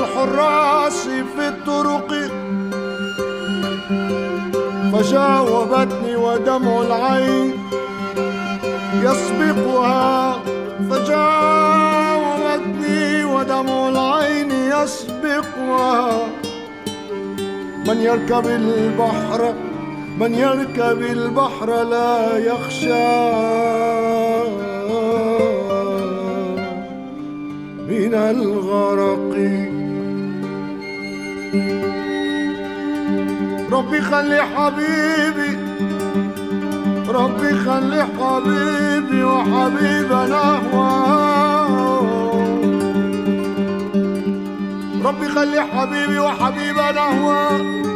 الحراس في الطرق. فجاوبتني ودمع العين يسبقها. فجاوبتني ودمع العين يسبقها. من يركب البحر من يركب البحر لا يخشى. من الغرق ربي خلي حبيبي ربي خلي حبيبي وحبيبنا هو. ربي خلي حبيبي وحبيبنا هو. لما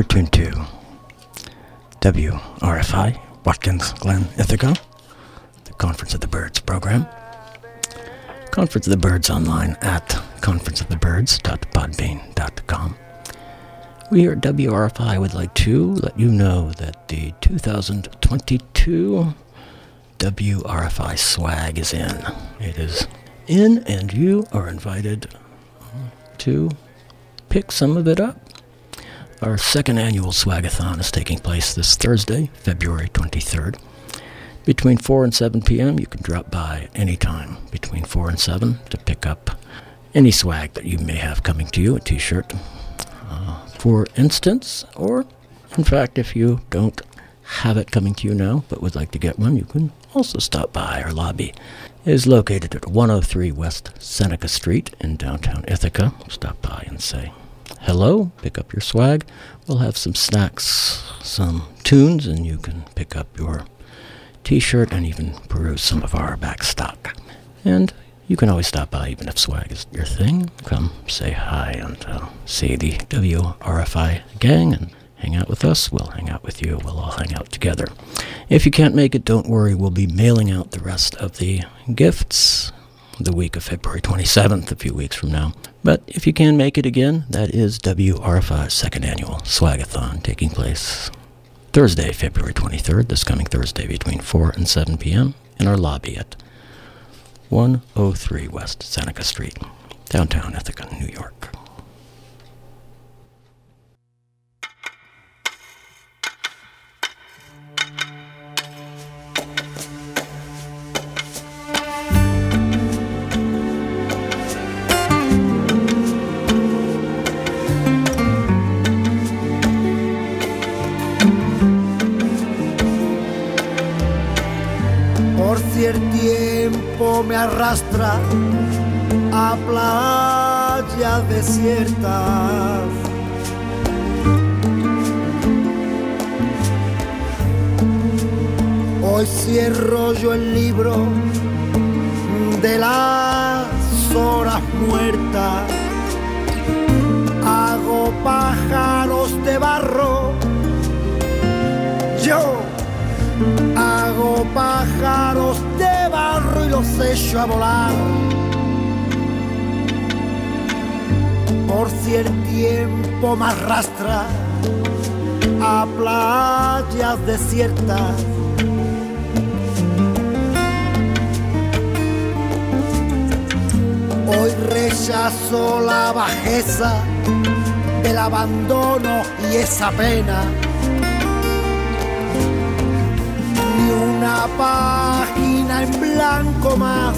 You're tuned to WRFI, Watkins Glen, Ithaca, the Conference of the Birds program. Conference of the Birds online at conferenceofthebirds.podbean.com. We here at WRFI would like to let you know that the 2022 WRFI swag is in. It is in, and you are invited to pick some of it up. Our second annual Swagathon is taking place this Thursday, February 23rd. Between 4 and 7 p.m., you can drop by anytime between 4 and 7 to pick up any swag that you may have coming to you, a t shirt, uh, for instance, or in fact, if you don't have it coming to you now but would like to get one, you can also stop by. Our lobby is located at 103 West Seneca Street in downtown Ithaca. Stop by and say hello, pick up your swag. We'll have some snacks, some tunes, and you can pick up your t shirt and even peruse some of our back stock. And you can always stop by, even if swag is your thing. Come say hi and uh, see the WRFI gang and hang out with us. We'll hang out with you. We'll all hang out together. If you can't make it, don't worry. We'll be mailing out the rest of the gifts the week of February 27th, a few weeks from now. But if you can make it again, that is WRFI's second annual Swagathon taking place Thursday, February 23rd, this coming Thursday between 4 and 7 p.m. in our lobby at 103 West Seneca Street, downtown Ithaca, New York. Por cierto tiempo me arrastra a playas desiertas. Hoy cierro yo el libro de las horas muertas. Hago pájaros de barro. Yo Hago pájaros los echo a volar. Por cierto tiempo me arrastra a playas desiertas. Hoy rechazo la bajeza del abandono y esa pena una página en blanco más.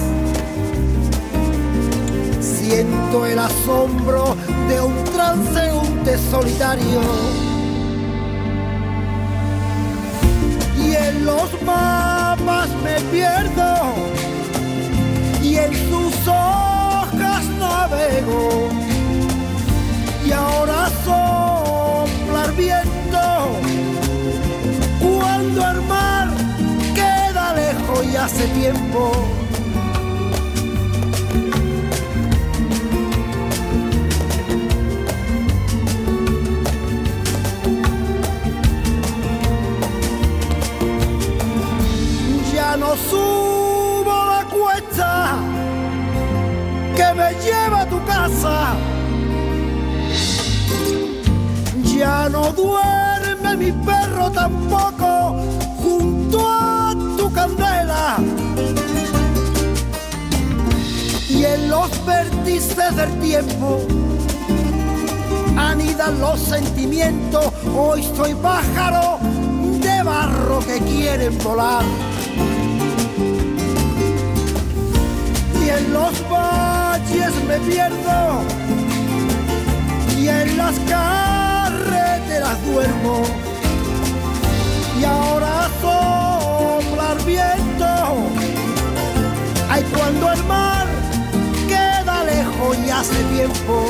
Siento el asombro de un transeúnte solitario. Y en los mapas me pierdo. Y en sus hojas navego. Hace tiempo. Ya no subo la cuesta que me lleva a tu casa. Ya no duerme mi perro tampoco. Y en los vértices del tiempo anidan los sentimientos. Hoy soy pájaro de barro que quieren volar. Y en los valles me pierdo y en las carreteras duermo y ahora sopla el viento cuando el mar queda lejos y hace tiempo.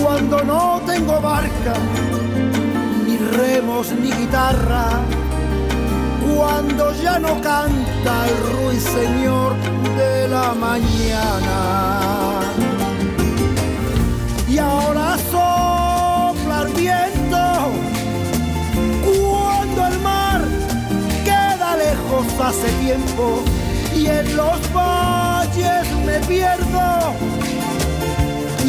Cuando no tengo barca, ni remos ni guitarra. Cuando ya no canta el ruiseñor de la mañana. Y ahora sopla el viento. Cuando el mar queda lejos hace tiempo y en los valles me pierdo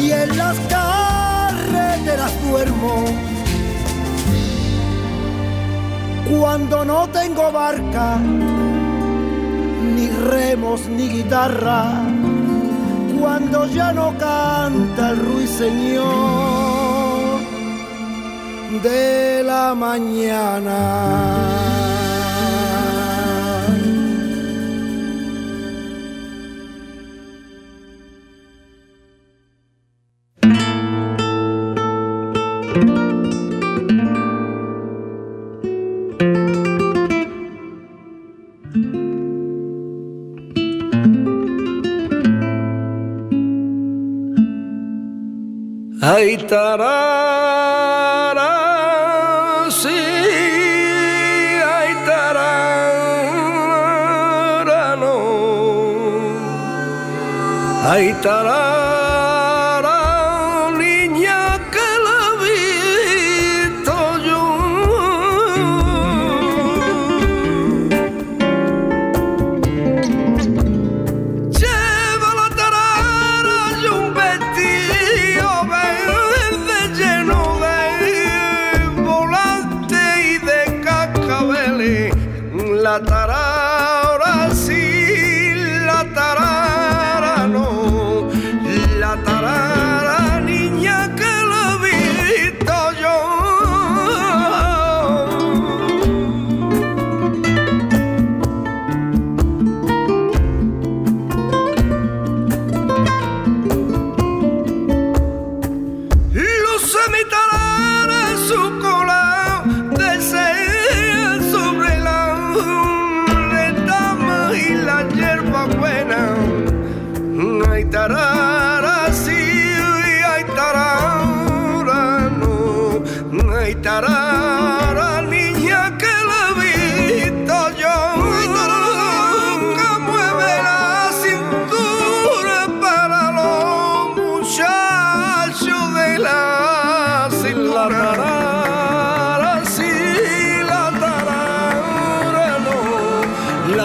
y en las carreteras duermo. Cuando no tengo barca, ni remos ni guitarra, cuando ya no canta el ruiseñor de la mañana.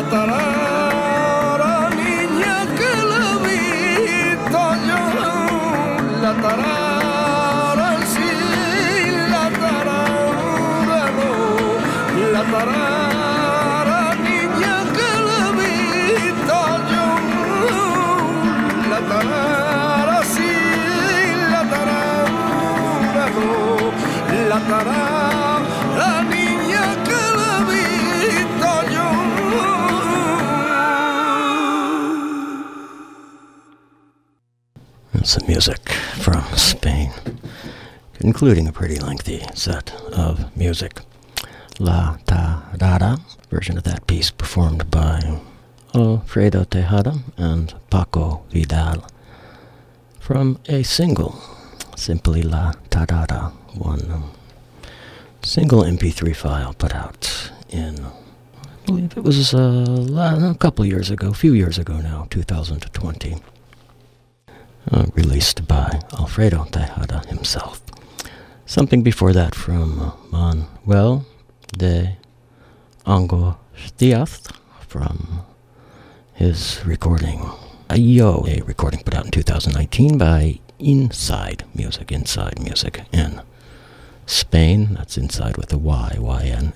No. Concluding a pretty lengthy set of music. La Tarara, version of that piece performed by Alfredo Tejada and Paco Vidal from a single, simply La Tarara, one single MP3 file put out in, I believe it was uh, a couple years ago, a few years ago now, 2020 uh, released by Alfredo Tejada himself. Something before that from uh, Manuel de Angostias from his recording Ayo, a recording put out in 2019 by Inside Music, Inside Music in Spain. That's Inside with a Y, Y-N-S-Y-D-E.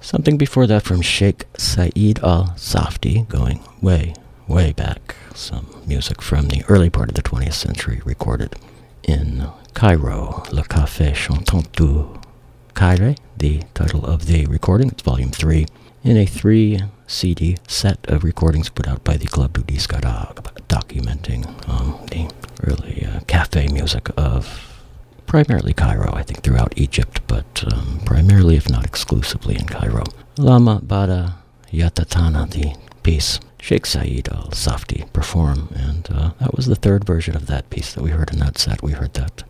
Something before that from Sheikh Saeed Al Safti, going way, way back. Some music from the early part of the 20th century, recorded in Cairo, Le Café Chantant du Caire, the title of the recording. It's volume 3 in a three CD set of recordings put out by the Club du Disque Arabe, documenting um, the early uh, cafe music of primarily Cairo, I think throughout Egypt, but um, primarily, if not exclusively, in Cairo. Lama Bada Yatatana, the piece Sheikh Saeed Al Safti perform, and uh, that was the third version of that piece that we heard in that set. We heard that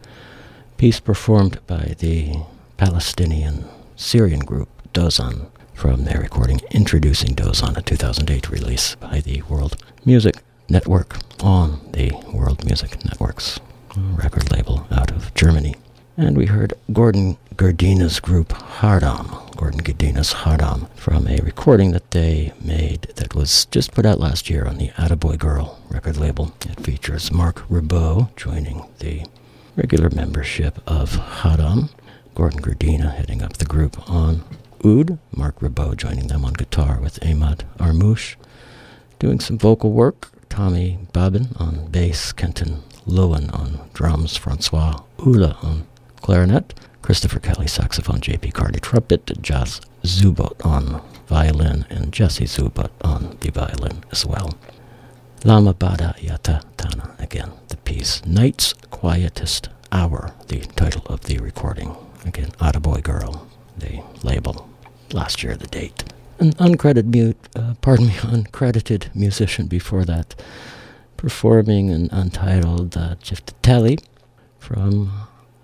piece performed by the Palestinian Syrian group Dozan from their recording Introducing Dozan, a 2008 release by the World Music Network on the World Music Network's record label out of Germany. And we heard Gordon Grdina's group Haram, Gordon Grdina's Haram, from a recording that they made that was just put out last year on the Attaboy Girl record label. It features Marc Ribot joining the regular membership of Haram, Gordon Gardina heading up the group on oud, Marc Ribot joining them on guitar with Ahmad Armoush, doing some vocal work, Tommy Babin on bass, Kenton Loewen on drums, Francois Houle on clarinet, Christopher Kelly saxophone, J.P. Carter trumpet, Josh Zubot on violin, and Jesse Zubot on the violin as well. Lama Bada Yata Tana, again, the piece. Night's Quietest Hour, the title of the recording. Again, Attaboy Girl, the label. Last year, the date. An uncredited mute, uh, pardon me, uncredited musician before that, performing an untitled uh, Telly from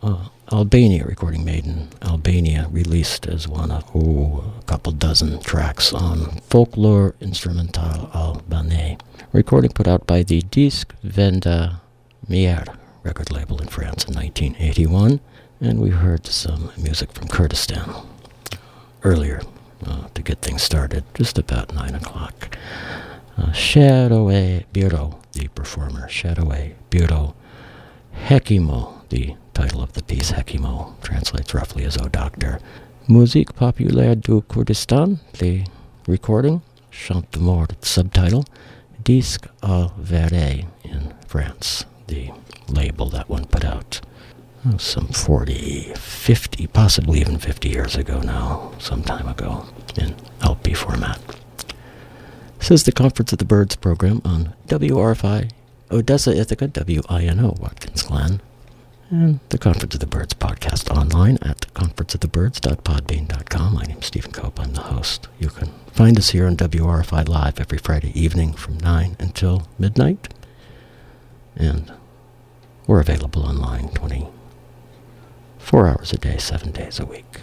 uh, Albania, recording made in Albania, released as one of oh, a couple dozen tracks on Folklore Instrumental Albanais. Recording put out by the Disc Venda Mier record label in France in 1981, and we heard some music from Kurdistan earlier uh, to get things started, just about 9 o'clock. Uh, Shadowe Bureau, the performer, Shadowe Bureau Hekimo, the title of the piece, Hekimo, translates roughly as O Doctor. Musique Populaire du Kurdistan, the recording, Chant de Mort subtitle, Disque au Verre in France, the label that one put out oh, some 40, 50, possibly even 50 years ago now, some time ago, in LP format. This is the Conference of the Birds program on WRFI Odessa Ithaca, WINO, Watkins Glen, and the Conference of the Birds podcast online at conferenceofthebirds.podbean.com. My name is Stephen Cope. I'm the host. You can find us here on WRFI Live every Friday evening from 9 until midnight. And we're available online 24 hours a day, 7 days a week.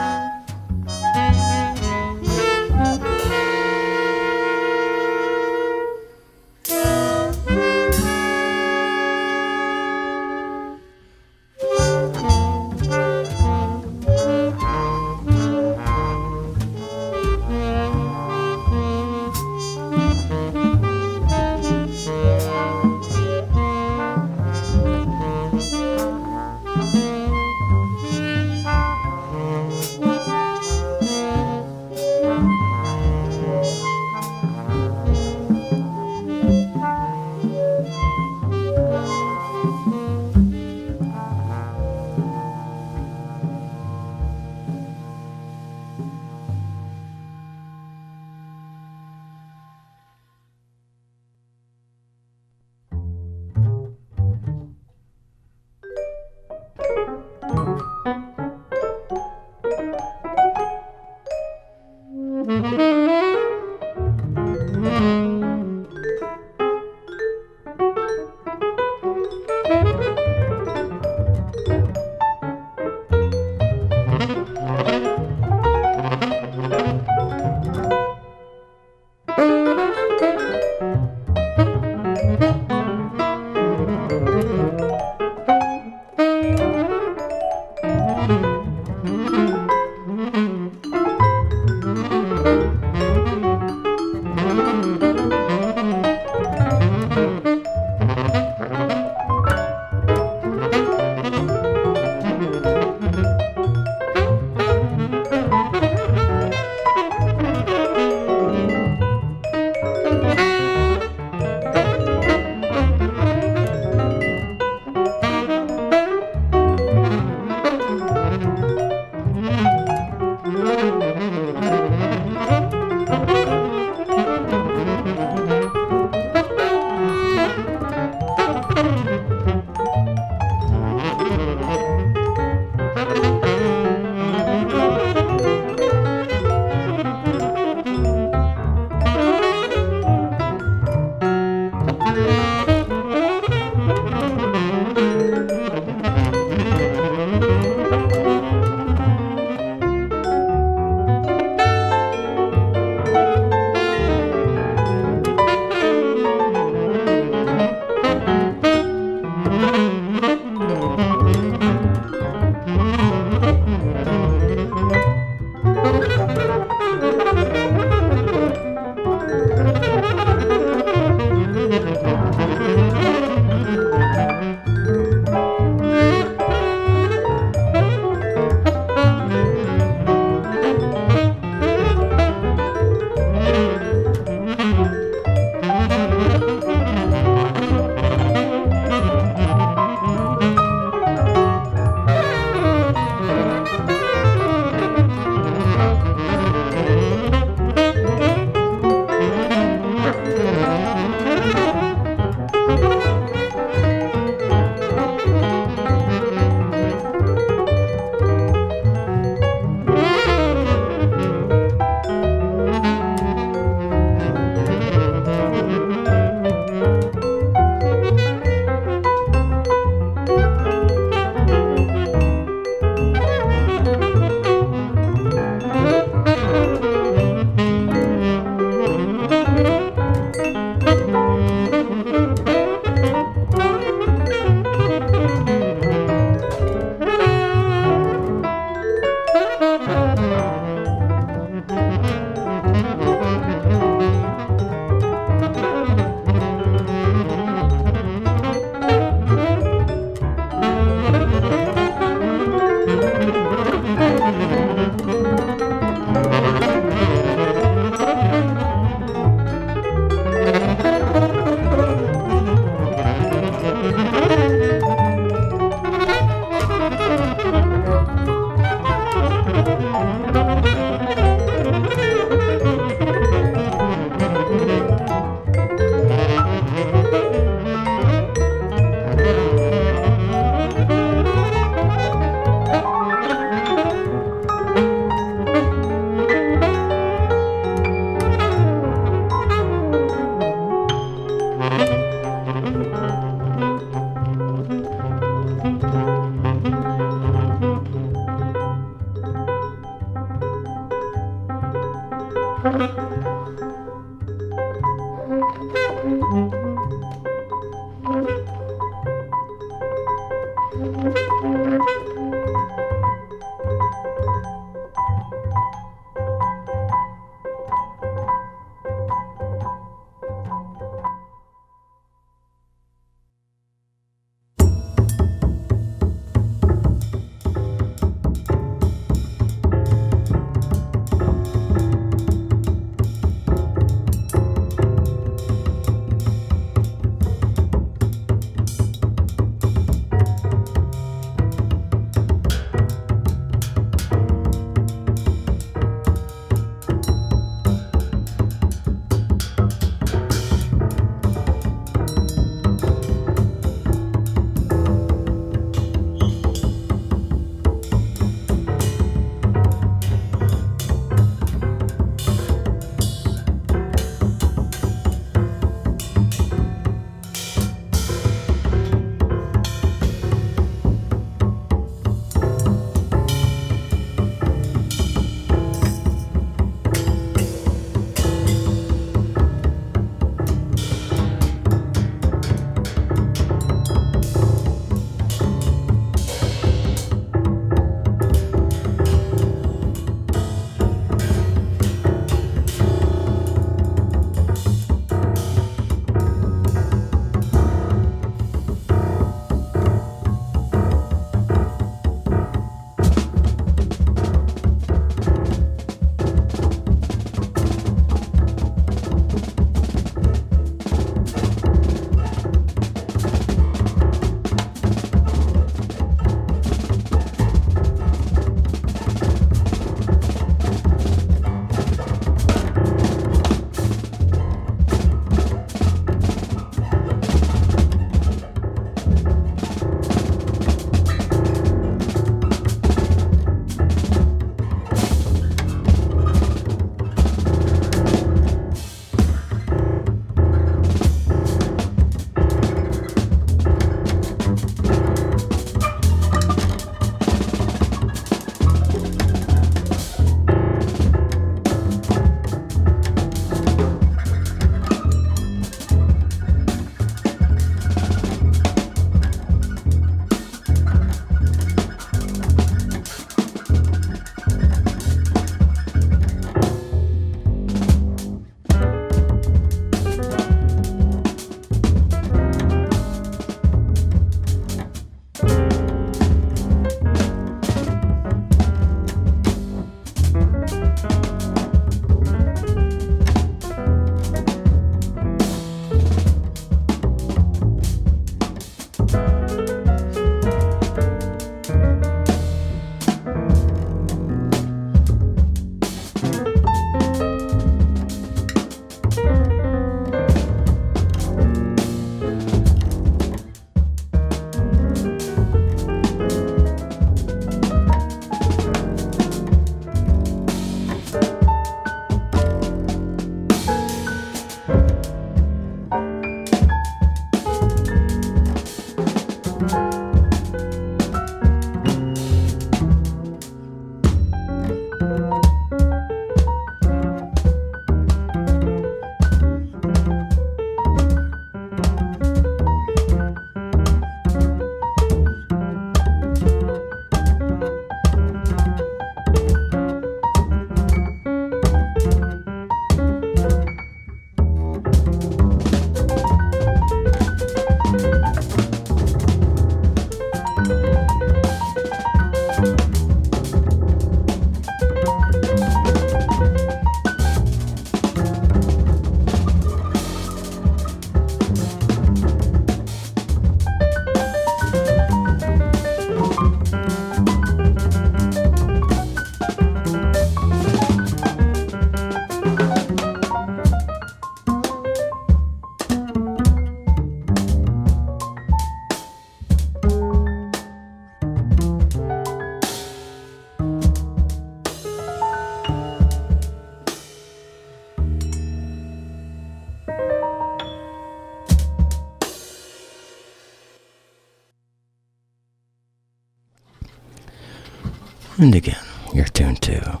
And again, you're tuned to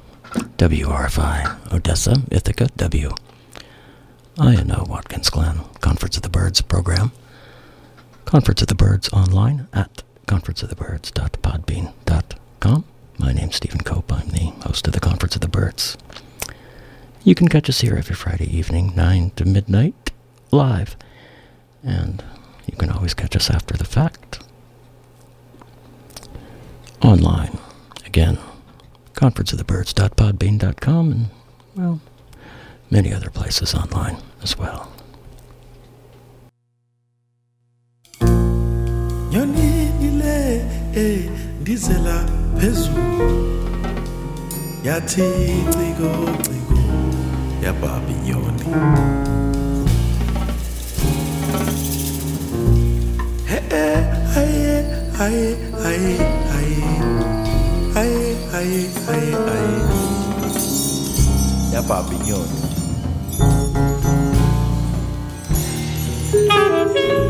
WRFI Odessa, Ithaca, W. I know Watkins Glen, Conference of the Birds program. Conference of the Birds online at conferenceofthebirds.podbean.com. My name's Stephen Cope. I'm the host of the Conference of the Birds. You can catch us here every Friday evening, 9 to midnight, live. And you can always catch us after the fact. Online. Again, conferenceofthebirds.podbean.com and, well, many other places online as well. eh ay ay ay Siapa Thank you.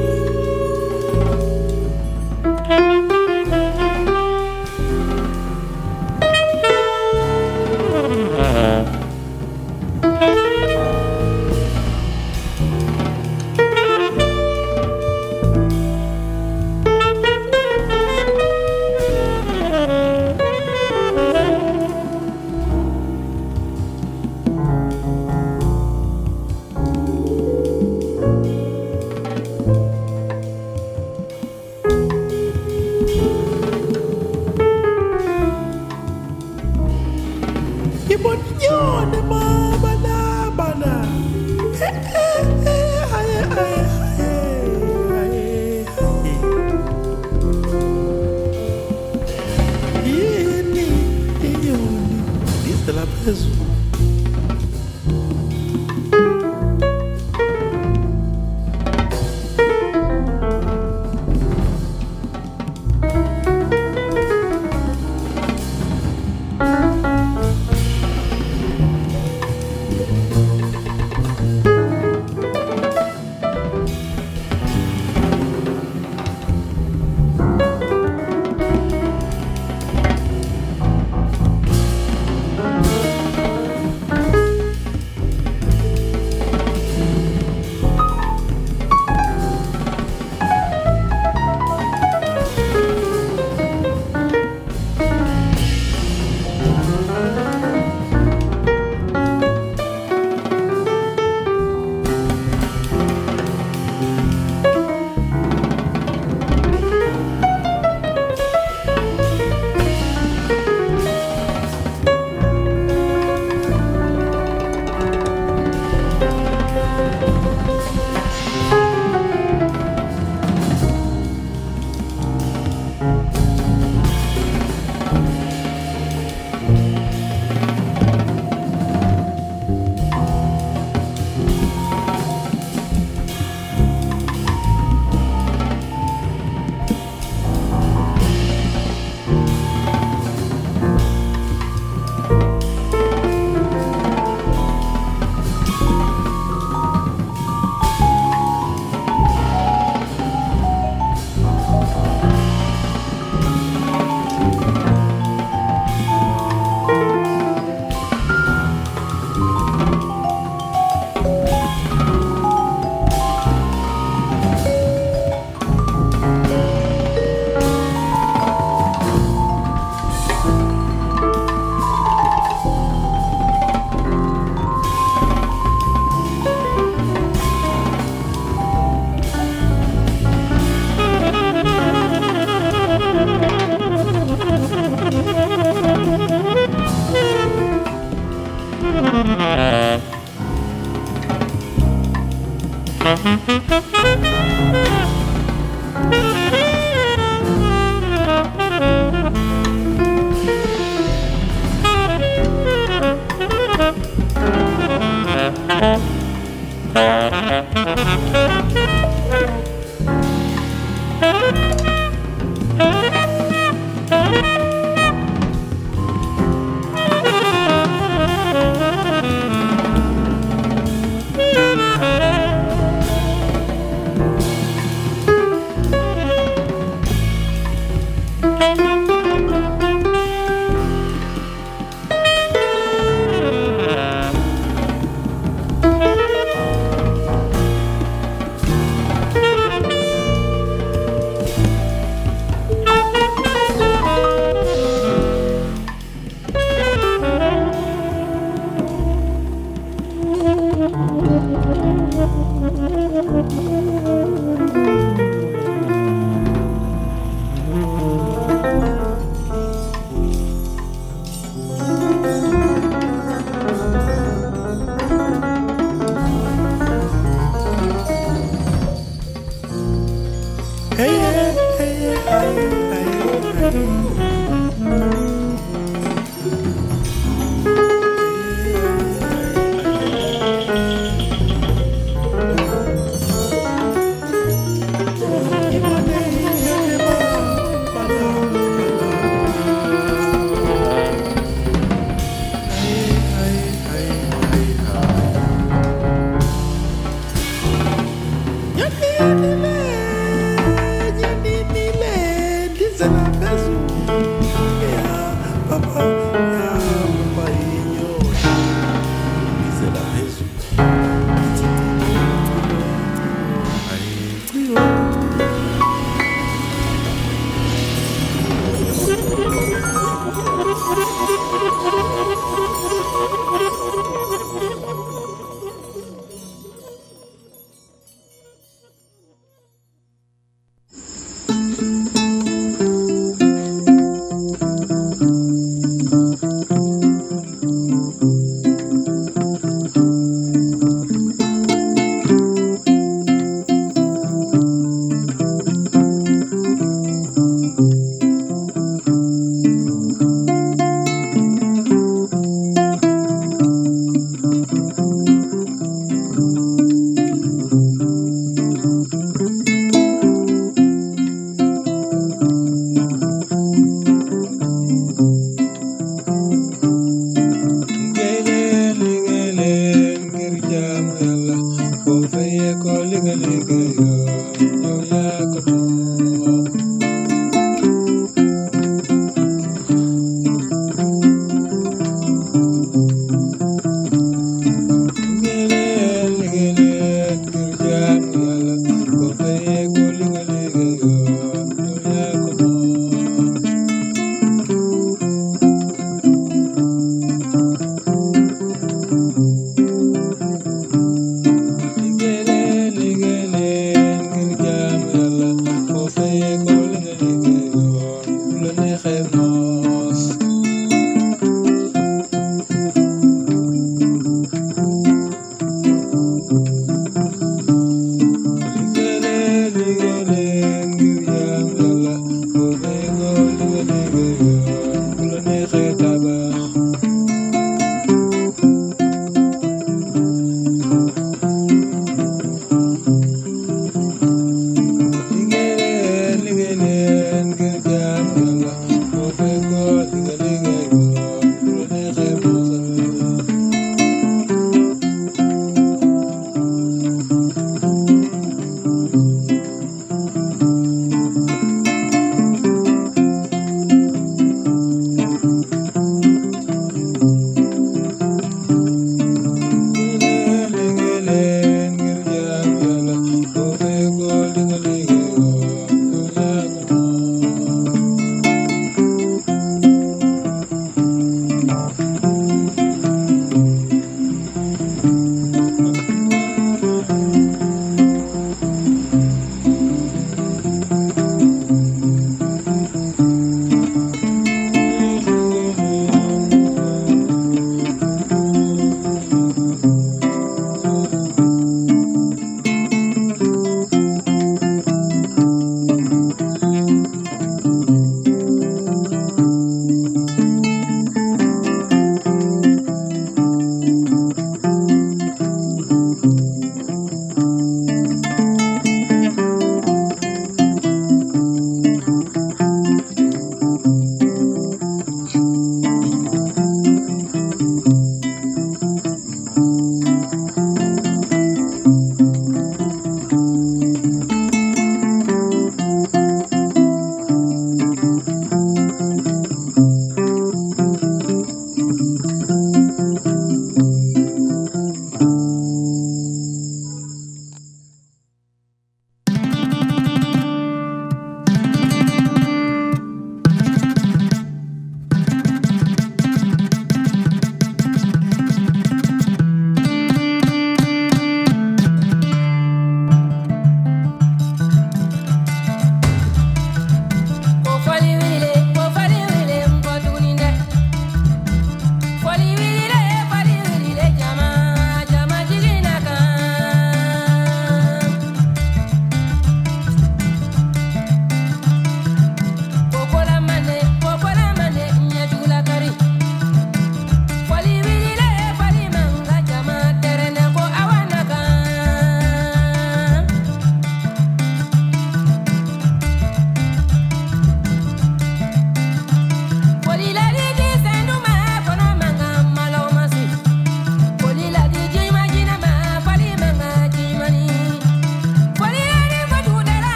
Música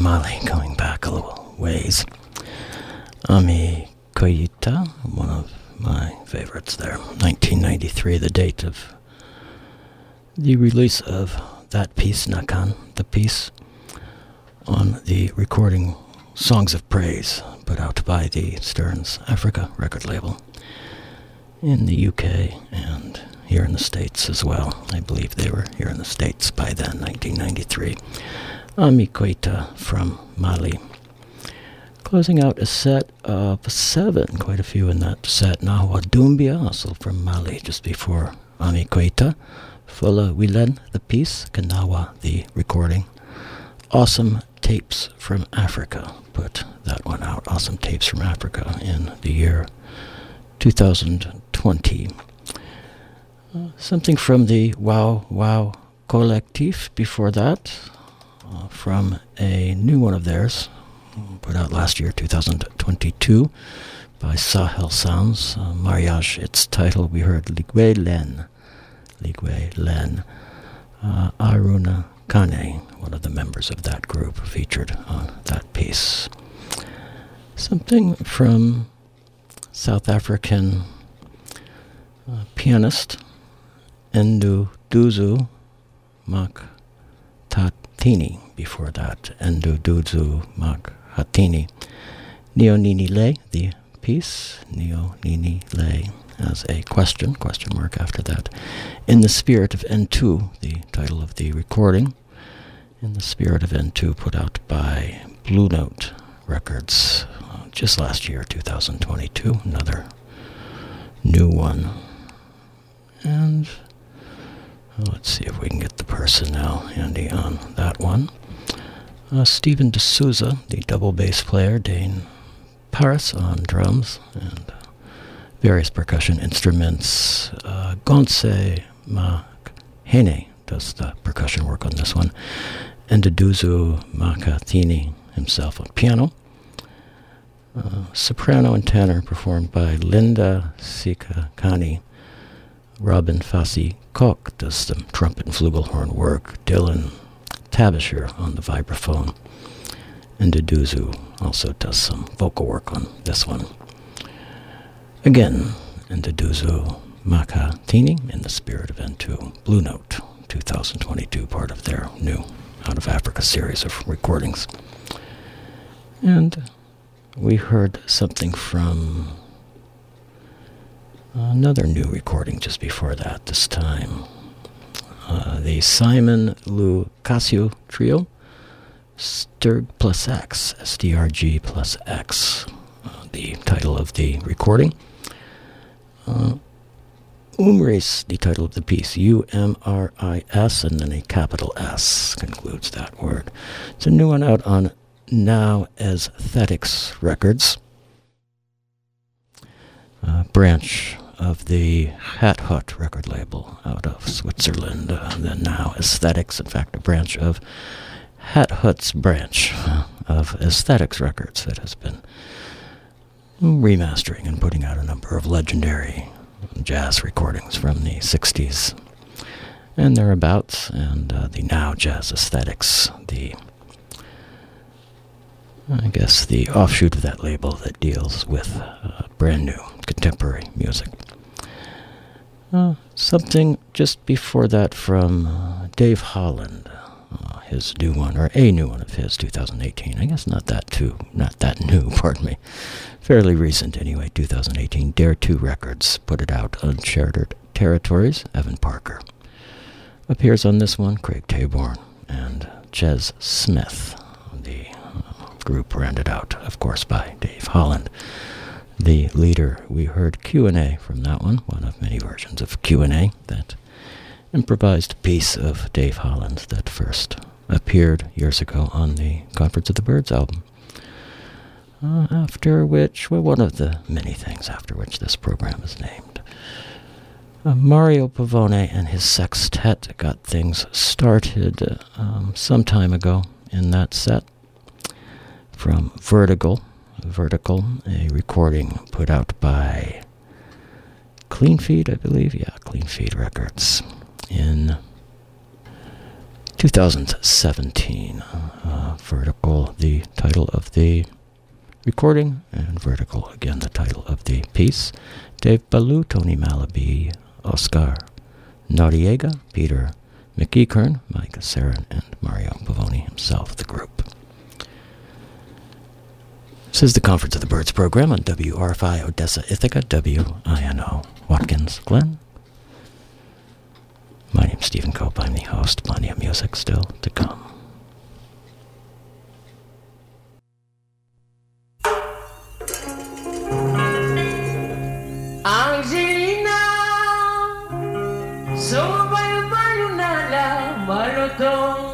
Mali going back a little ways. Ami Koita, one of my favorites there. 1993, the date of the release of that piece, Nakan, the piece on the recording Songs of Praise, put out by the Stern's Africa record label in the UK and here in the States as well. I believe they were here in the States by then, 1993. Ami from Mali. Closing out a set of seven, quite a few in that set. Nahawa Doumbia, also from Mali, just before Ami. Fula Wilen, the piece. Kanawa, the recording. Awesome Tapes from Africa. Put that one out. Awesome Tapes from Africa in the year 2020. Uh, something from the Wau Wau Collectif before that, uh, from a new one of theirs, put out last year, 2022, by Sahel Sounds. Uh, Mariage, its title, we heard Ligue Len. Ligue Len. Uh, Arouna Kane, one of the members of that group, featured on that piece. Something from South African uh, pianist Endu Duzu Mak Tatini. Before that, Endu Duzu Mak Hatini. Neo Nini Le, the piece, Neo Nini Le as a question, question mark after that. In the Spirit of Ntu, the title of the recording. In the Spirit of Ntu, put out by Blue Note Records just last year, 2022. Another new one. And let's see if we can get the personnel handy on that one. Uh, Stephen D'Souza, the double bass player, Dane Paris on drums, and various percussion instruments. Uh, Gontse Makhene does the percussion work on this one, and Dudu Makhathini himself on piano. Uh, soprano and tenor performed by Linda Sikhakhane. Robin Fassie Kock does some trumpet and flugelhorn work. Dylan Tabisher on the vibraphone. And Duduzu also does some vocal work on this one. Again, Nduduzo Makhathini in the spirit of Ntu Blue Note 2022, part of their new Out of Africa series of recordings. And we heard something from another new recording just before that, this time. Uh, the Simon Lou Casio Trio, Sturg plus X, plus X, uh, the title of the recording. Uh, Umris, the title of the piece, U M R I S, and then a capital S concludes that word. It's a new one out on Now Aesthetics Records, a branch of the Hat Hut record label out of Switzerland. Uh, the Now Aesthetics, in fact, a branch of Hat Hut's branch uh, of Aesthetics Records that has been remastering and putting out a number of legendary jazz recordings from the 60s and thereabouts, and uh, the now jazz aesthetics, the I guess the offshoot of that label that deals with uh, brand new contemporary music. Uh, something just before that from uh, Dave Holland uh, his new one, or a new one of his, 2018. I guess not that too, not that new, pardon me. Fairly recent anyway, 2018. Dare 2 Records put it out. Uncharted Territories, Evan Parker. Appears on this one, Craig Taborn and Ches Smith. The uh, group rounded out, of course, by Dave Holland. The leader, we heard Q&A from that one, one of many versions of Q&A that improvised piece of Dave Holland's that first appeared years ago on the Conference of the Birds album. Uh, after which, well, one of the many things after which this program is named. Uh, Mario Pavone and his sextet got things started um, some time ago in that set from Vertical. Vertical, a recording put out by Clean Feed, I believe. Yeah, Clean Feed Records in 2017. Uh, vertical, the title of the recording, and Vertical, again, the title of the piece. Dave Ballou, Tony Malaby, Oscar Noriega, Peter McEachern, Mike Sarin, and Mario Pavone himself, the group. This is the Conference of the Birds program on WRFI Odessa Ithaca, WINO Watkins Glen. My name's Stephen Cope. I'm the host. Plenty of music still to come. Angelina, solo para bailar una la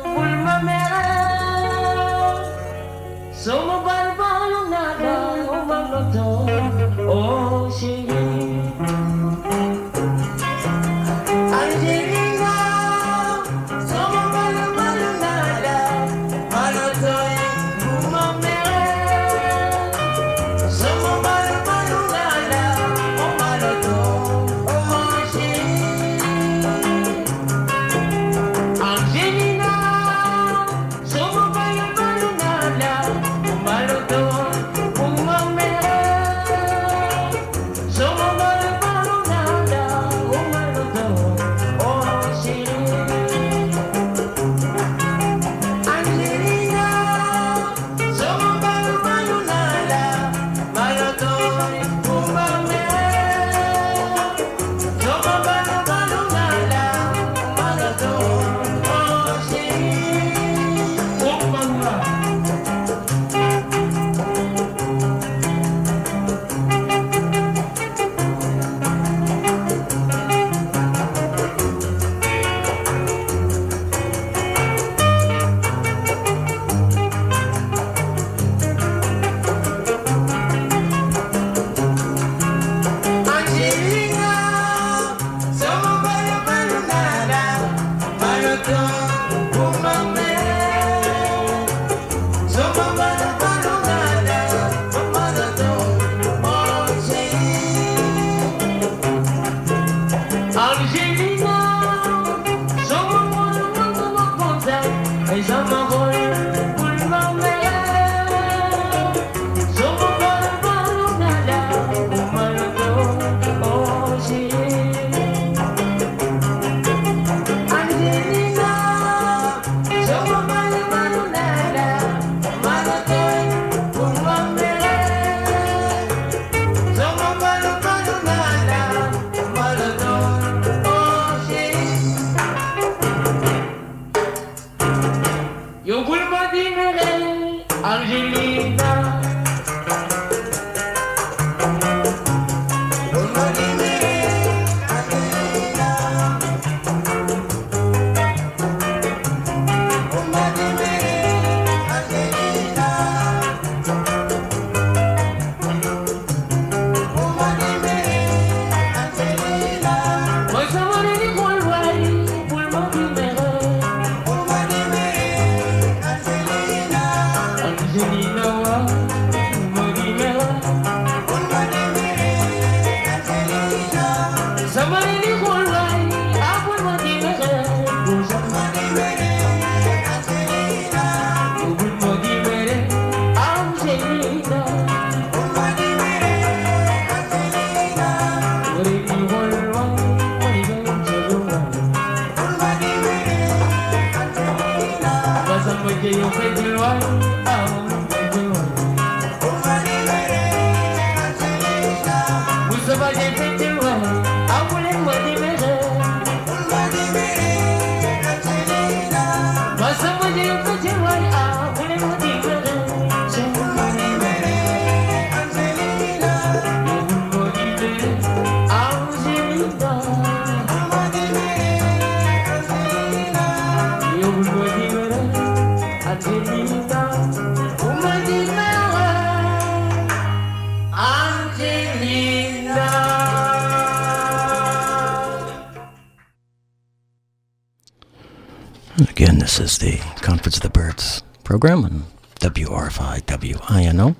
program on WRFI, WINO,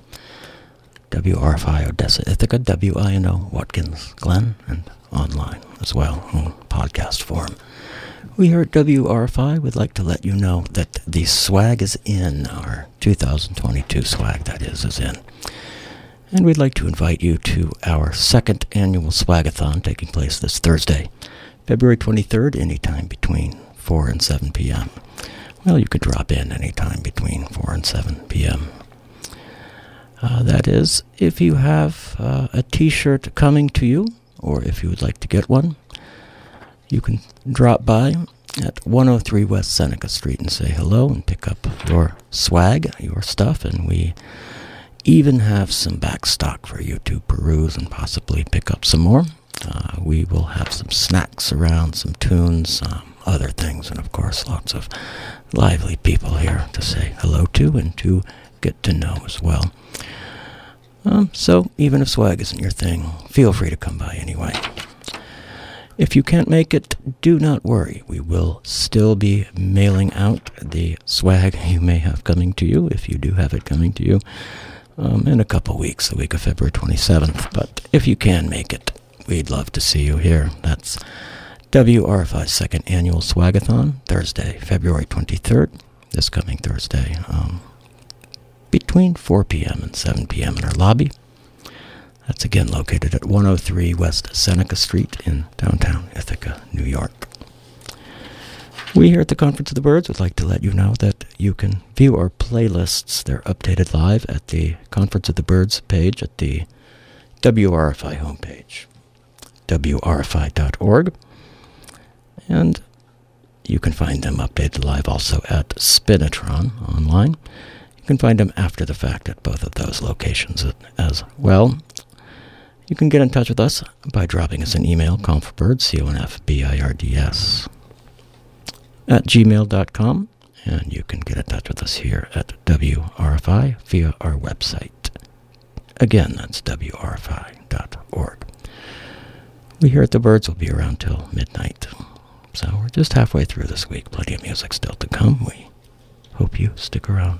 WRFI Odessa Ithaca, WINO Watkins Glen, and online as well on podcast form. We here at WRFI would like to let you know that the swag is in, our 2022 swag, that is, is in. And we'd like to invite you to our second annual swagathon taking place this Thursday, February 23rd, anytime between 4 and 7 p.m. Well, you could drop in anytime between 4 and 7 p.m. Uh, that is, if you have uh, a t shirt coming to you, or if you would like to get one, you can drop by at 103 West Seneca Street and say hello and pick up your swag, your stuff, and we even have some back stock for you to peruse and possibly pick up some more. Uh, we will have some snacks around, some tunes, um, other things, and of course, lots of lively people here to say hello to and to get to know as well. Um, so, even if swag isn't your thing, feel free to come by anyway. If you can't make it, do not worry. We will still be mailing out the swag you may have coming to you, if you do have it coming to you, um, in a couple weeks, the week of February 27th. But if you can make it, we'd love to see you here. That's WRFI's second annual swagathon, Thursday, February 23rd, this coming Thursday, um, between 4 p.m. and 7 p.m. in our lobby. That's again located at 103 West Seneca Street in downtown Ithaca, New York. We here at the Conference of the Birds would like to let you know that you can view our playlists. They're updated live at the Conference of the Birds page at the WRFI homepage, wrfi.org. And you can find them updated live also at Spinitron online. You can find them after the fact at both of those locations as well. You can get in touch with us by dropping us an email, confbird, C-O-N-F-B-I-R-D-S, at gmail.com. And you can get in touch with us here at WRFI via our website. Again, that's WRFI.org. We here at the Birds will be around till midnight. So we're just halfway through this week. Plenty of music still to come. We hope you stick around.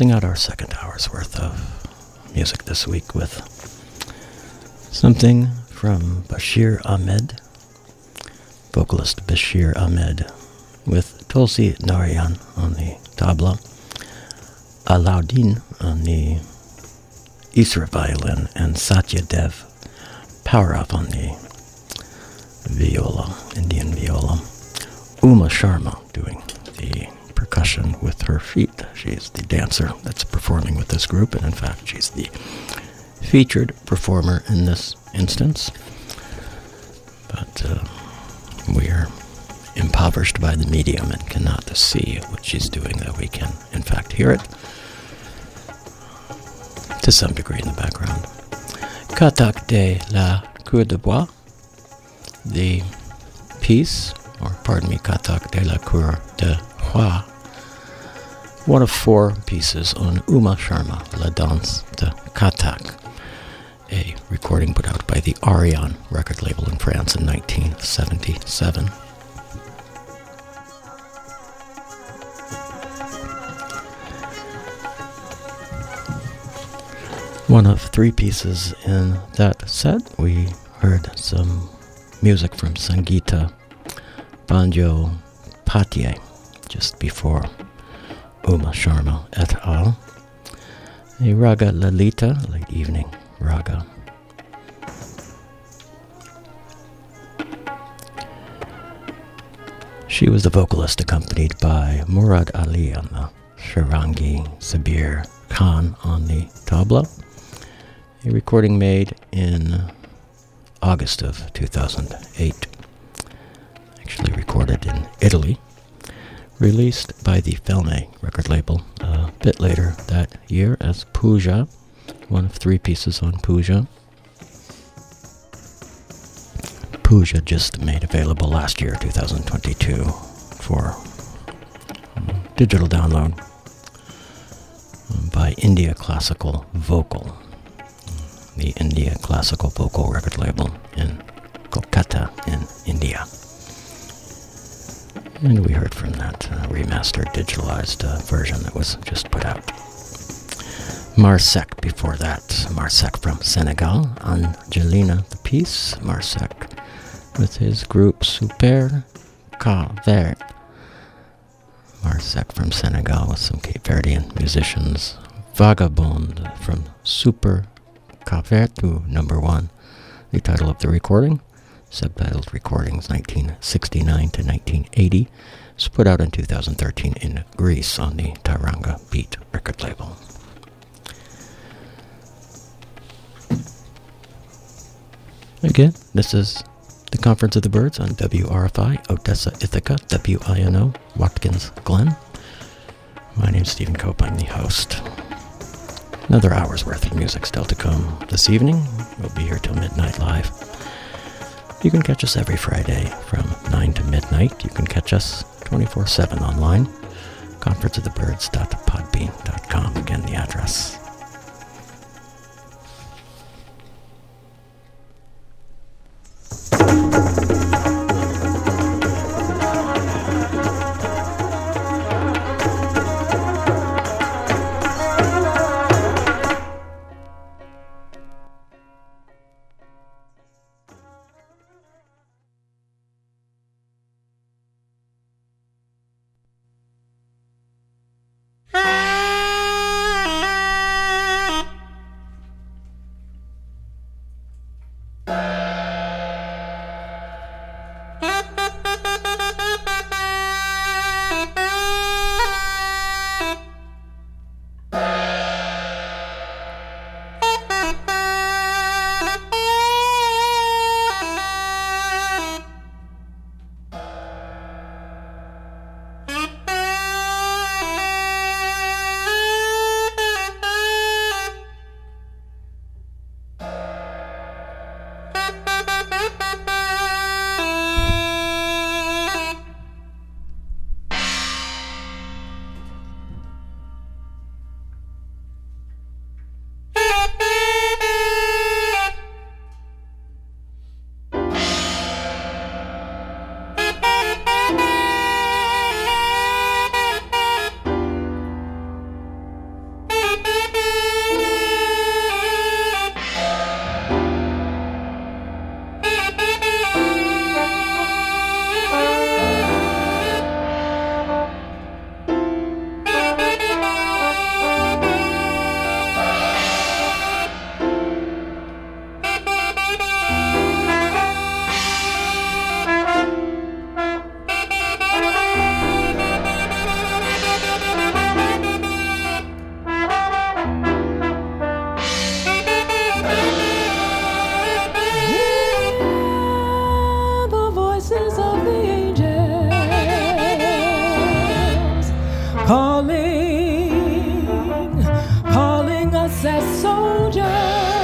closing out our second hour's worth of music this week with something from Bashir Ahmed, vocalist Bashir Ahmed, with Tulsi Narayan on the tabla, Alauddin on the Isra violin, and Satya Dev Powerov on the viola, Indian viola, Uma Sharma doing the percussion with her feet. She's the dancer that's performing with this group, and in fact, she's the featured performer in this instance. But uh, we are impoverished by the medium and cannot see what she's doing, though we can, in fact, hear it to some degree in the background. "Kathak de la Cour de Bois, the piece, or pardon me, "Kathak de la Cour de Bois." One of four pieces on Uma Sharma, La Danse de Kathak, a recording put out by the Ariane record label in France in 1977. One of three pieces in that set, we heard some music from Sangeeta Banjo Patier just before Uma Sharma et al. A Raga Lalita, late evening raga. She was the vocalist accompanied by Murad Ali on the sarangi, Sabir Khan on the tabla. A recording made in August of 2008. Actually recorded in Italy. Released by the Felmay record label a bit later that year as Puja, one of three pieces on Puja. Puja just made available last year, 2022, for um, digital download um, by India Classical Vocal, the India Classical Vocal record label in Kolkata in India. And we heard from that uh, remastered, digitalized uh, version that was just put out. Marsek before that. Marsek from Senegal. Angelina the piece. Marsek with his group Super Vert. Marsek from Senegal with some Cape Verdean musicians. Vagabond from Super Cavertu number one. The title of the recording, subtitled Recordings 1969 to 1980, was put out in 2013 in Greece on the Taranga Beat record label. Again, this is the Conference of the Birds on WRFI, Odessa, Ithaca, WINO, Watkins, Glen. My name's Stephen Cope, I'm the host. Another hour's worth of music still to come this evening. We'll be here till midnight live. You can catch us every Friday from 9 to midnight. You can catch us 24 7 online. Conferenceofthebirds.podbean.com. Again, the address. soldier.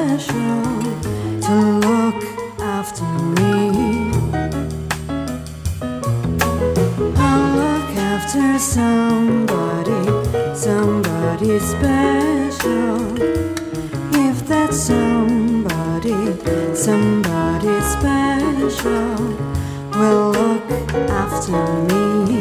Special to look after me. I'll look after somebody, somebody special. If that somebody, somebody special will look after me.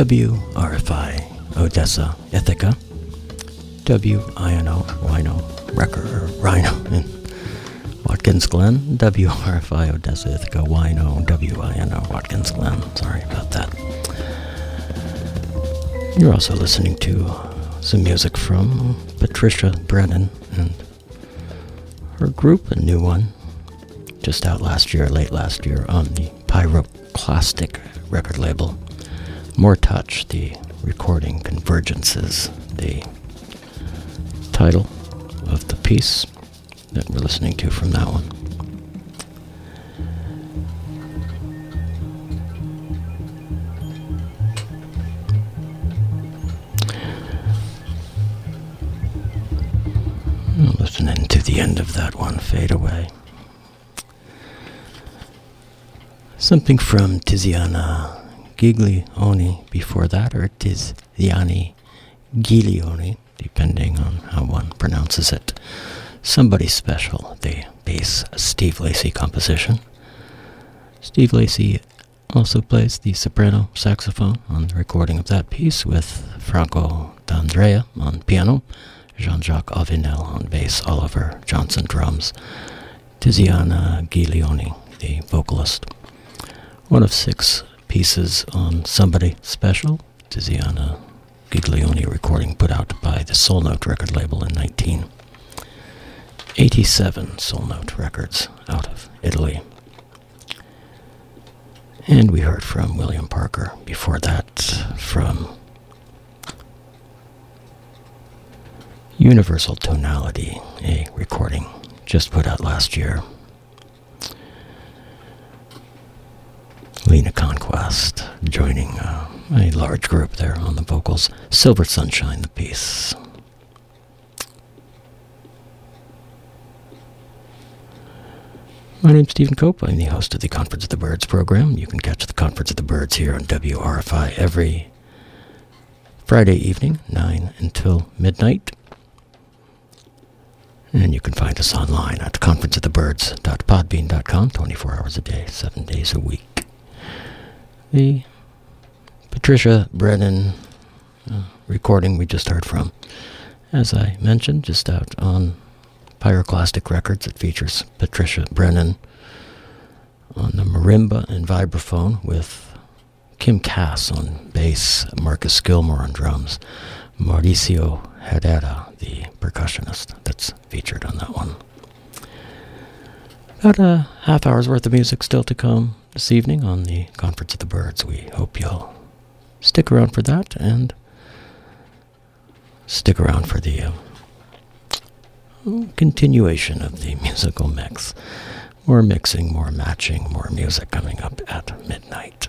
WRFI Odessa Ithaca, WINO Rhino or Rhino in Watkins Glen, WRFI Odessa Ithaca WINO WINO Watkins Glen. Sorry about that. You're also listening to some music from Patricia Brennan and her group, a new one, just out last year, late last year, on the Pyroclastic record label. More Touch, the recording Convergences, the title of the piece that we're listening to from that one. Listening to the end of that one fade away. Something from Tiziana Ghiglioni before that, or Tiziani Ghiglioni, depending on how one pronounces it. Somebody Special, the bass Steve Lacy composition. Steve Lacy also plays the soprano saxophone on the recording of that piece with Franco D'Andrea on piano, Jean-Jacques Avenel on bass, Oliver Johnson drums, Tiziana Ghiglioni, the vocalist. One of six pieces on Somebody Special, Tiziana Ghiglioni recording put out by the Soul Note record label in 1987, Soul Note Records out of Italy. And we heard from William Parker before that from Universal Tonality, a recording just put out last year. Leena Conquest joining uh, a large group there on the vocals. Silver Sunshine, the piece. My name's Stephen Cope. I'm the host of the Conference of the Birds program. You can catch the Conference of the Birds here on WRFI every Friday evening, 9 until midnight. And you can find us online at conferenceofthebirds.podbean.com 24 hours a day, 7 days a week. The Patricia Brennan uh, recording we just heard from, as I mentioned, just out on Pyroclastic Records. It features Patricia Brennan on the marimba and vibraphone with Kim Cass on bass, Marcus Gilmore on drums, Mauricio Herrera, the percussionist that's featured on that one. About a half hour's worth of music still to come this evening on the Conference of the Birds. We hope you'll stick around for that and stick around for the uh, continuation of the musical mix. More mixing, more matching, more music coming up at midnight.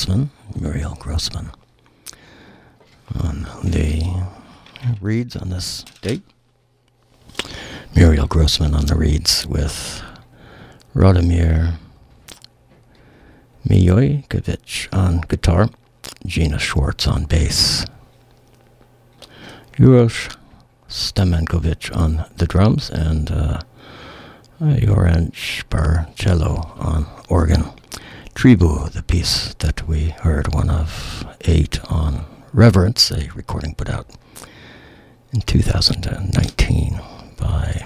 Grossman. Muriel Grossman. On the reads on this date. Muriel Grossman on the reads with Radomir Milojkovic on guitar, Gina Schwarz on bass, Uroš Stamenkovic on the drums, and uh, Llorenç Barceló on organ. Tribu, the piece that we heard, one of eight on Reverence, a recording put out in 2019 by,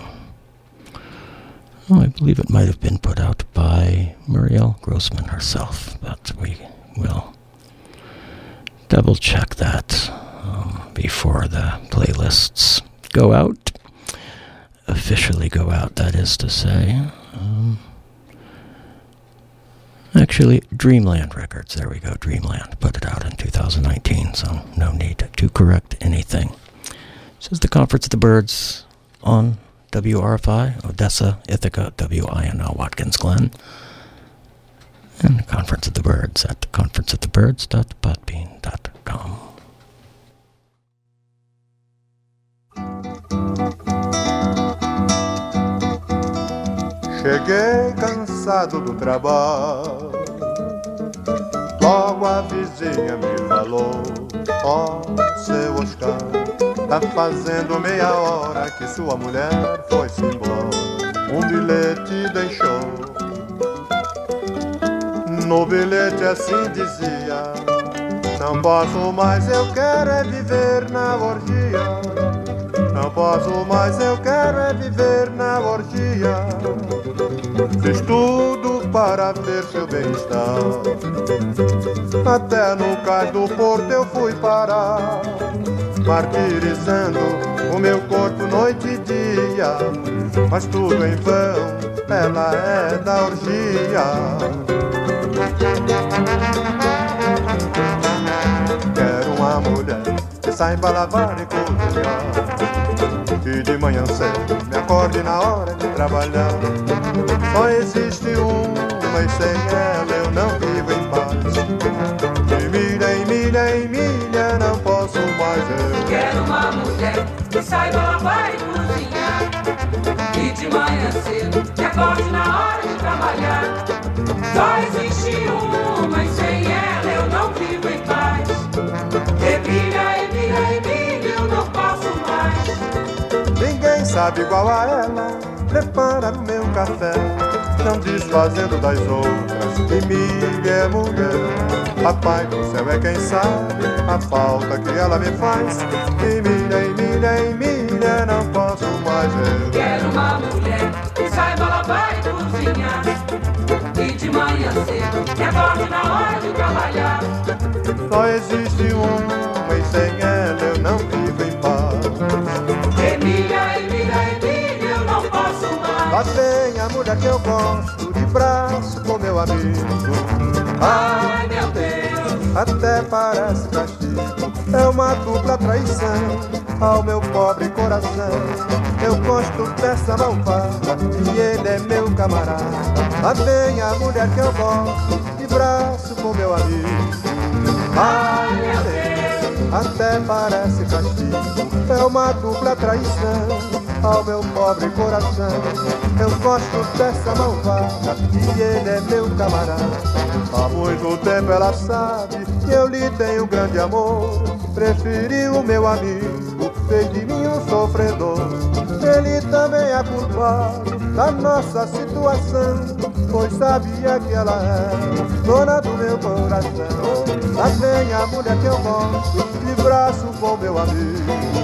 oh, I believe it might have been put out by Muriel Grossman herself, but we will double check that um, before the playlists go out. Officially go out, that is to say. Um, actually, Dreamland Records, there we go, Dreamland put it out in 2019, so no need to correct anything. This is the Conference of the Birds on WRFI, Odessa, Ithaca, WINO, Watkins Glen. And the Conference of the Birds at conferenceofthebirds.podbean.com. Cheguei cansado do trabalho. Logo a vizinha me falou: Ó, oh, seu Oscar, tá fazendo meia hora que sua mulher foi-se embora. Um bilhete deixou. No bilhete assim dizia: Não posso mais, eu quero é viver na orgia. Não posso mais, eu quero é viver na orgia. Fiz tudo para ver seu bem-estar. Até no cais do porto eu fui parar, martirizando o meu corpo noite e dia. Mas tudo em vão, ela é da orgia. Quero uma mulher que saiba lavar e cozinhar que de manhã cedo me acorde na hora de trabalhar. Só existe uma e sem ela eu não vivo em paz. De milha em milha em milha não posso mais eu. Quero uma mulher que saiba lavar e cozinhar. E de manhã cedo me acorde na hora de trabalhar. Só existe uma e sem ela sabe igual a ela, prepara meu café, não desfazendo das outras, que milha é mulher. Papai do céu é quem sabe a falta que ela me faz, e milha, e milha, e milha, não posso mais ver. Quero uma mulher que saiba lavar e cozinhar. E de manhã cedo me acorde na hora de trabalhar. Só existe uma e sem ela eu não vivo Lá vem a mulher que eu gosto, de braço com meu amigo. Ai, meu Deus, Até parece castigo, é uma dupla traição ao meu pobre coração. Eu gosto dessa malvada e ele é meu camarada. Lá vem a mulher que eu gosto, de braço com meu amigo. Ai, meu Deus, até parece castigo, é uma dupla traição ao meu pobre coração. Eu gosto dessa malvada e ele é meu camarada. Há muito tempo ela sabe que eu lhe tenho grande amor. Preferi o meu amigo, fez de mim um sofredor. Ele também é culpado da nossa situação, pois sabia que ela é dona do meu coração. Lá vem a mulher que eu gosto, de braço com meu amigo.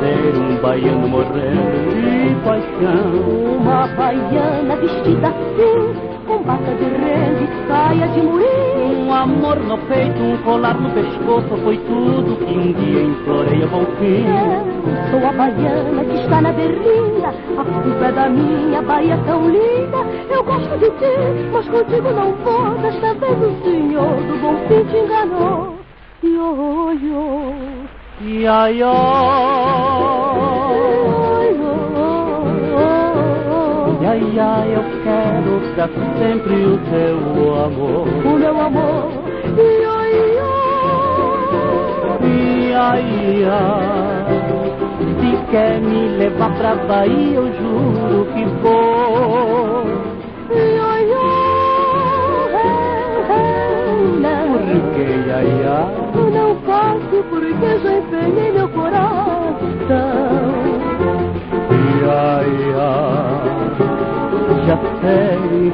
Ser um baiano morrendo de paixão. Uma baiana vestida assim, com bata de renda e saia de murim. Um amor no peito, um colar no pescoço, foi tudo que um dia implorei a bom fim. Sou a baiana que está na berlinda, a culpa é da minha Bahia é tão linda. Eu gosto de ti, mas contigo não vou, desta vez o senhor do bom fim te enganou. Yo, yo, yo, yo. guarda sempre o teu amor. O meu amor, ia, ia, ia, ia. Se quer me levar pra Bahia, eu juro que vou. Ia, ia, não. Porque, ia, ia. Eu não posso, porque já empenhei meu coração. Ia, ia já sei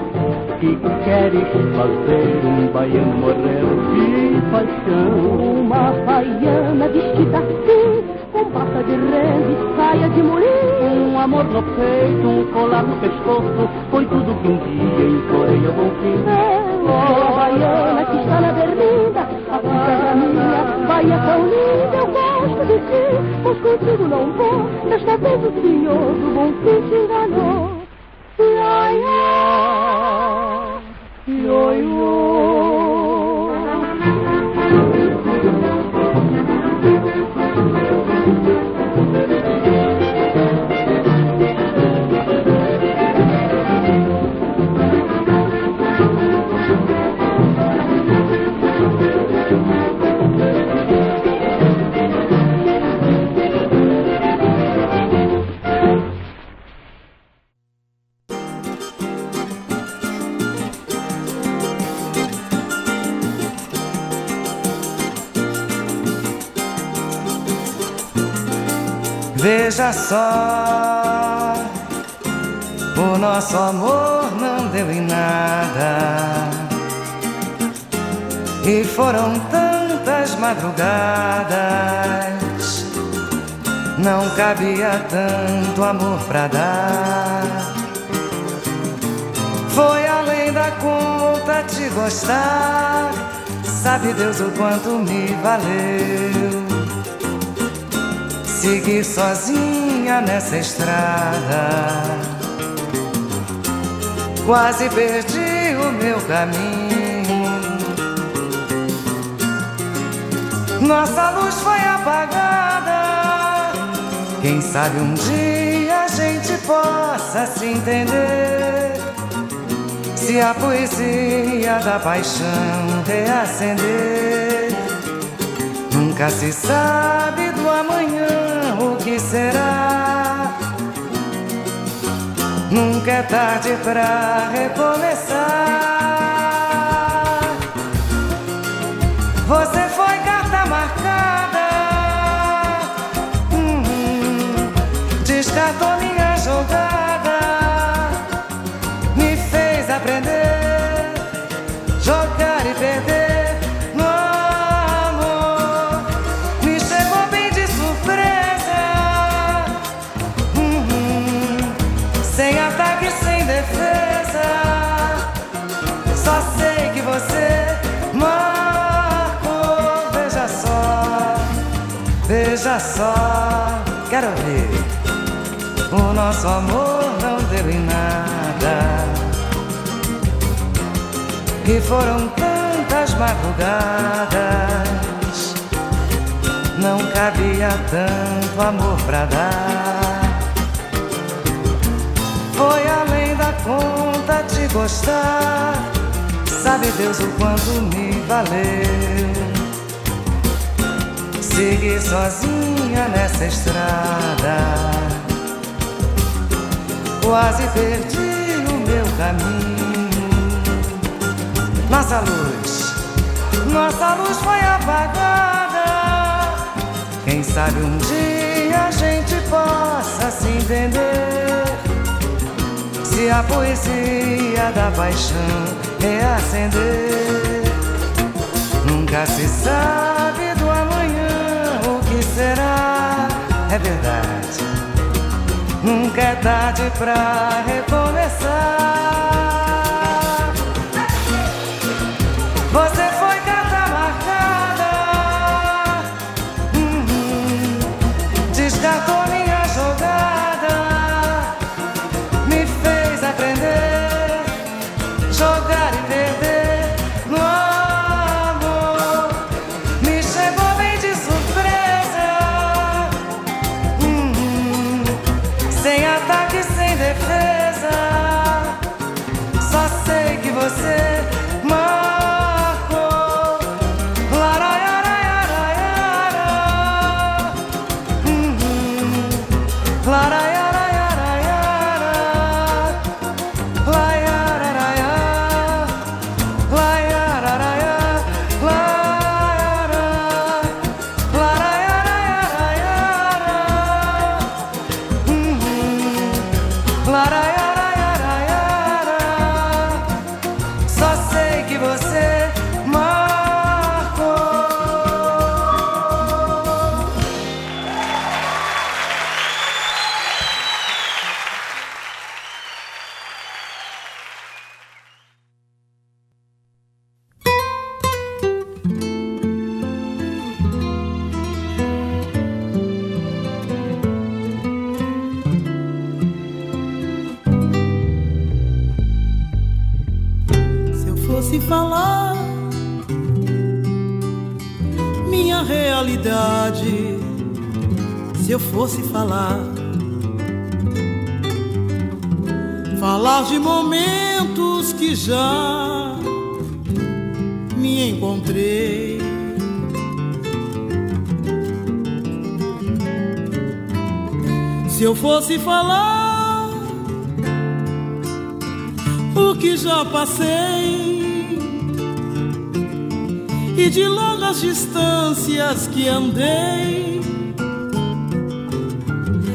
que queres fazer um baiano morrer de paixão. Uma baiana vestida assim, com pata de rede, saia de morim. Um amor no peito, um colar no pescoço, foi tudo que um dia implorei ao bom fim. É, baiana que está na berlinda, a filha minha, baia tão linda, eu gosto de ti, mas contigo não vou, desta vez o senhor do bom fim te enganou. Só, o nosso amor não deu em nada. E foram tantas madrugadas, não cabia tanto amor pra dar. Foi além da conta te gostar, sabe Deus o quanto me valeu seguir sozinha nessa estrada. Quase perdi o meu caminho. Nossa luz foi apagada. Quem sabe um dia a gente possa se entender. Se a poesia da paixão reacender. Nunca se sabe será. Nunca é tarde pra recomeçar. Você só, quero ver. O nosso amor não deu em nada. E foram tantas madrugadas. Não cabia tanto amor pra dar. Foi além da conta te gostar. Sabe Deus o quanto me valeu seguir sozinha nessa estrada. Quase perdi o meu caminho. Nossa luz, nossa luz foi apagada. Quem sabe um dia a gente possa se entender. Se a poesia da paixão reacender, nunca se sabe Nunca é tarde pra recomeçar. Que andei,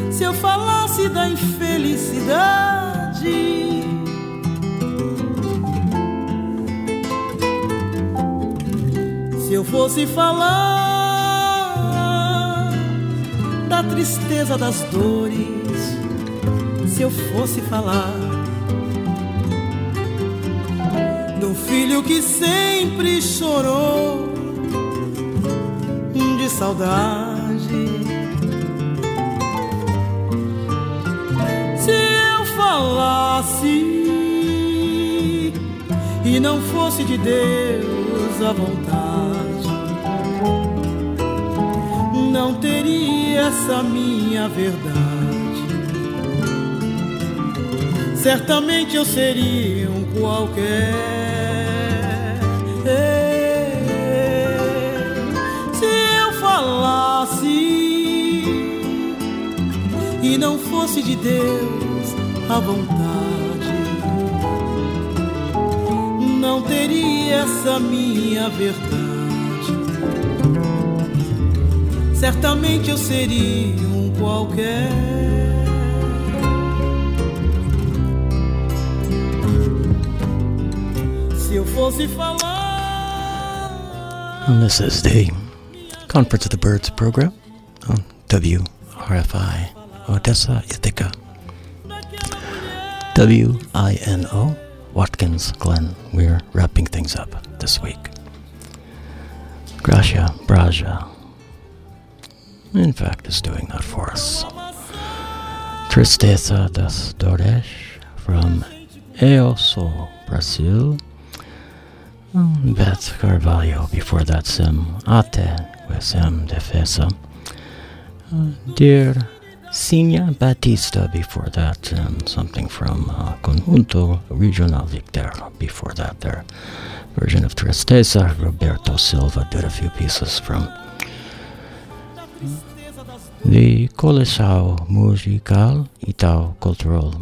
se eu falasse da infelicidade. Se eu fosse falar da tristeza das dores, se eu fosse falar do filho que sempre chorou saudade. Se eu falasse e não fosse de Deus a vontade não teria essa minha verdade. Certamente eu seria um qualquer. Não fosse de Deus a vontade, não teria essa minha verdade. certamente eu seria um qualquer. Se eu fosse falar. And this Conference of the Birds program on WRFI Odessa Ithaca. WINO Watkins Glen. We're wrapping things up this week. Gracia Braja in fact, is doing that for us. Tristeza das Dores from Eoso, Brazil. Um, Beth Carvalho, before that, Sim Ate with Sam Defesa. Uh, dear Sinia Batista, before that, and something from uh, Conjunto Regional Victor, before that, their version of Tristeza. Roberto Silva did a few pieces from the Coleção Musical Itaú Cultural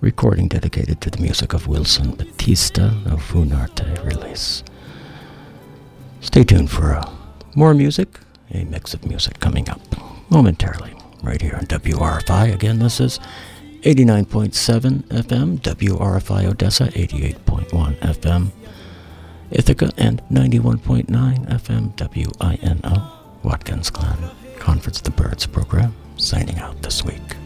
recording dedicated to the music of Wilson Batista of Funarte release. Stay tuned for uh, more music, a mix of music coming up momentarily right here on WRFI. Again, this is 89.7 FM, WRFI Odessa, 88.1 FM, Ithaca, and 91.9 FM, WINO, Watkins Glen. Conference the Birds program, signing out this week.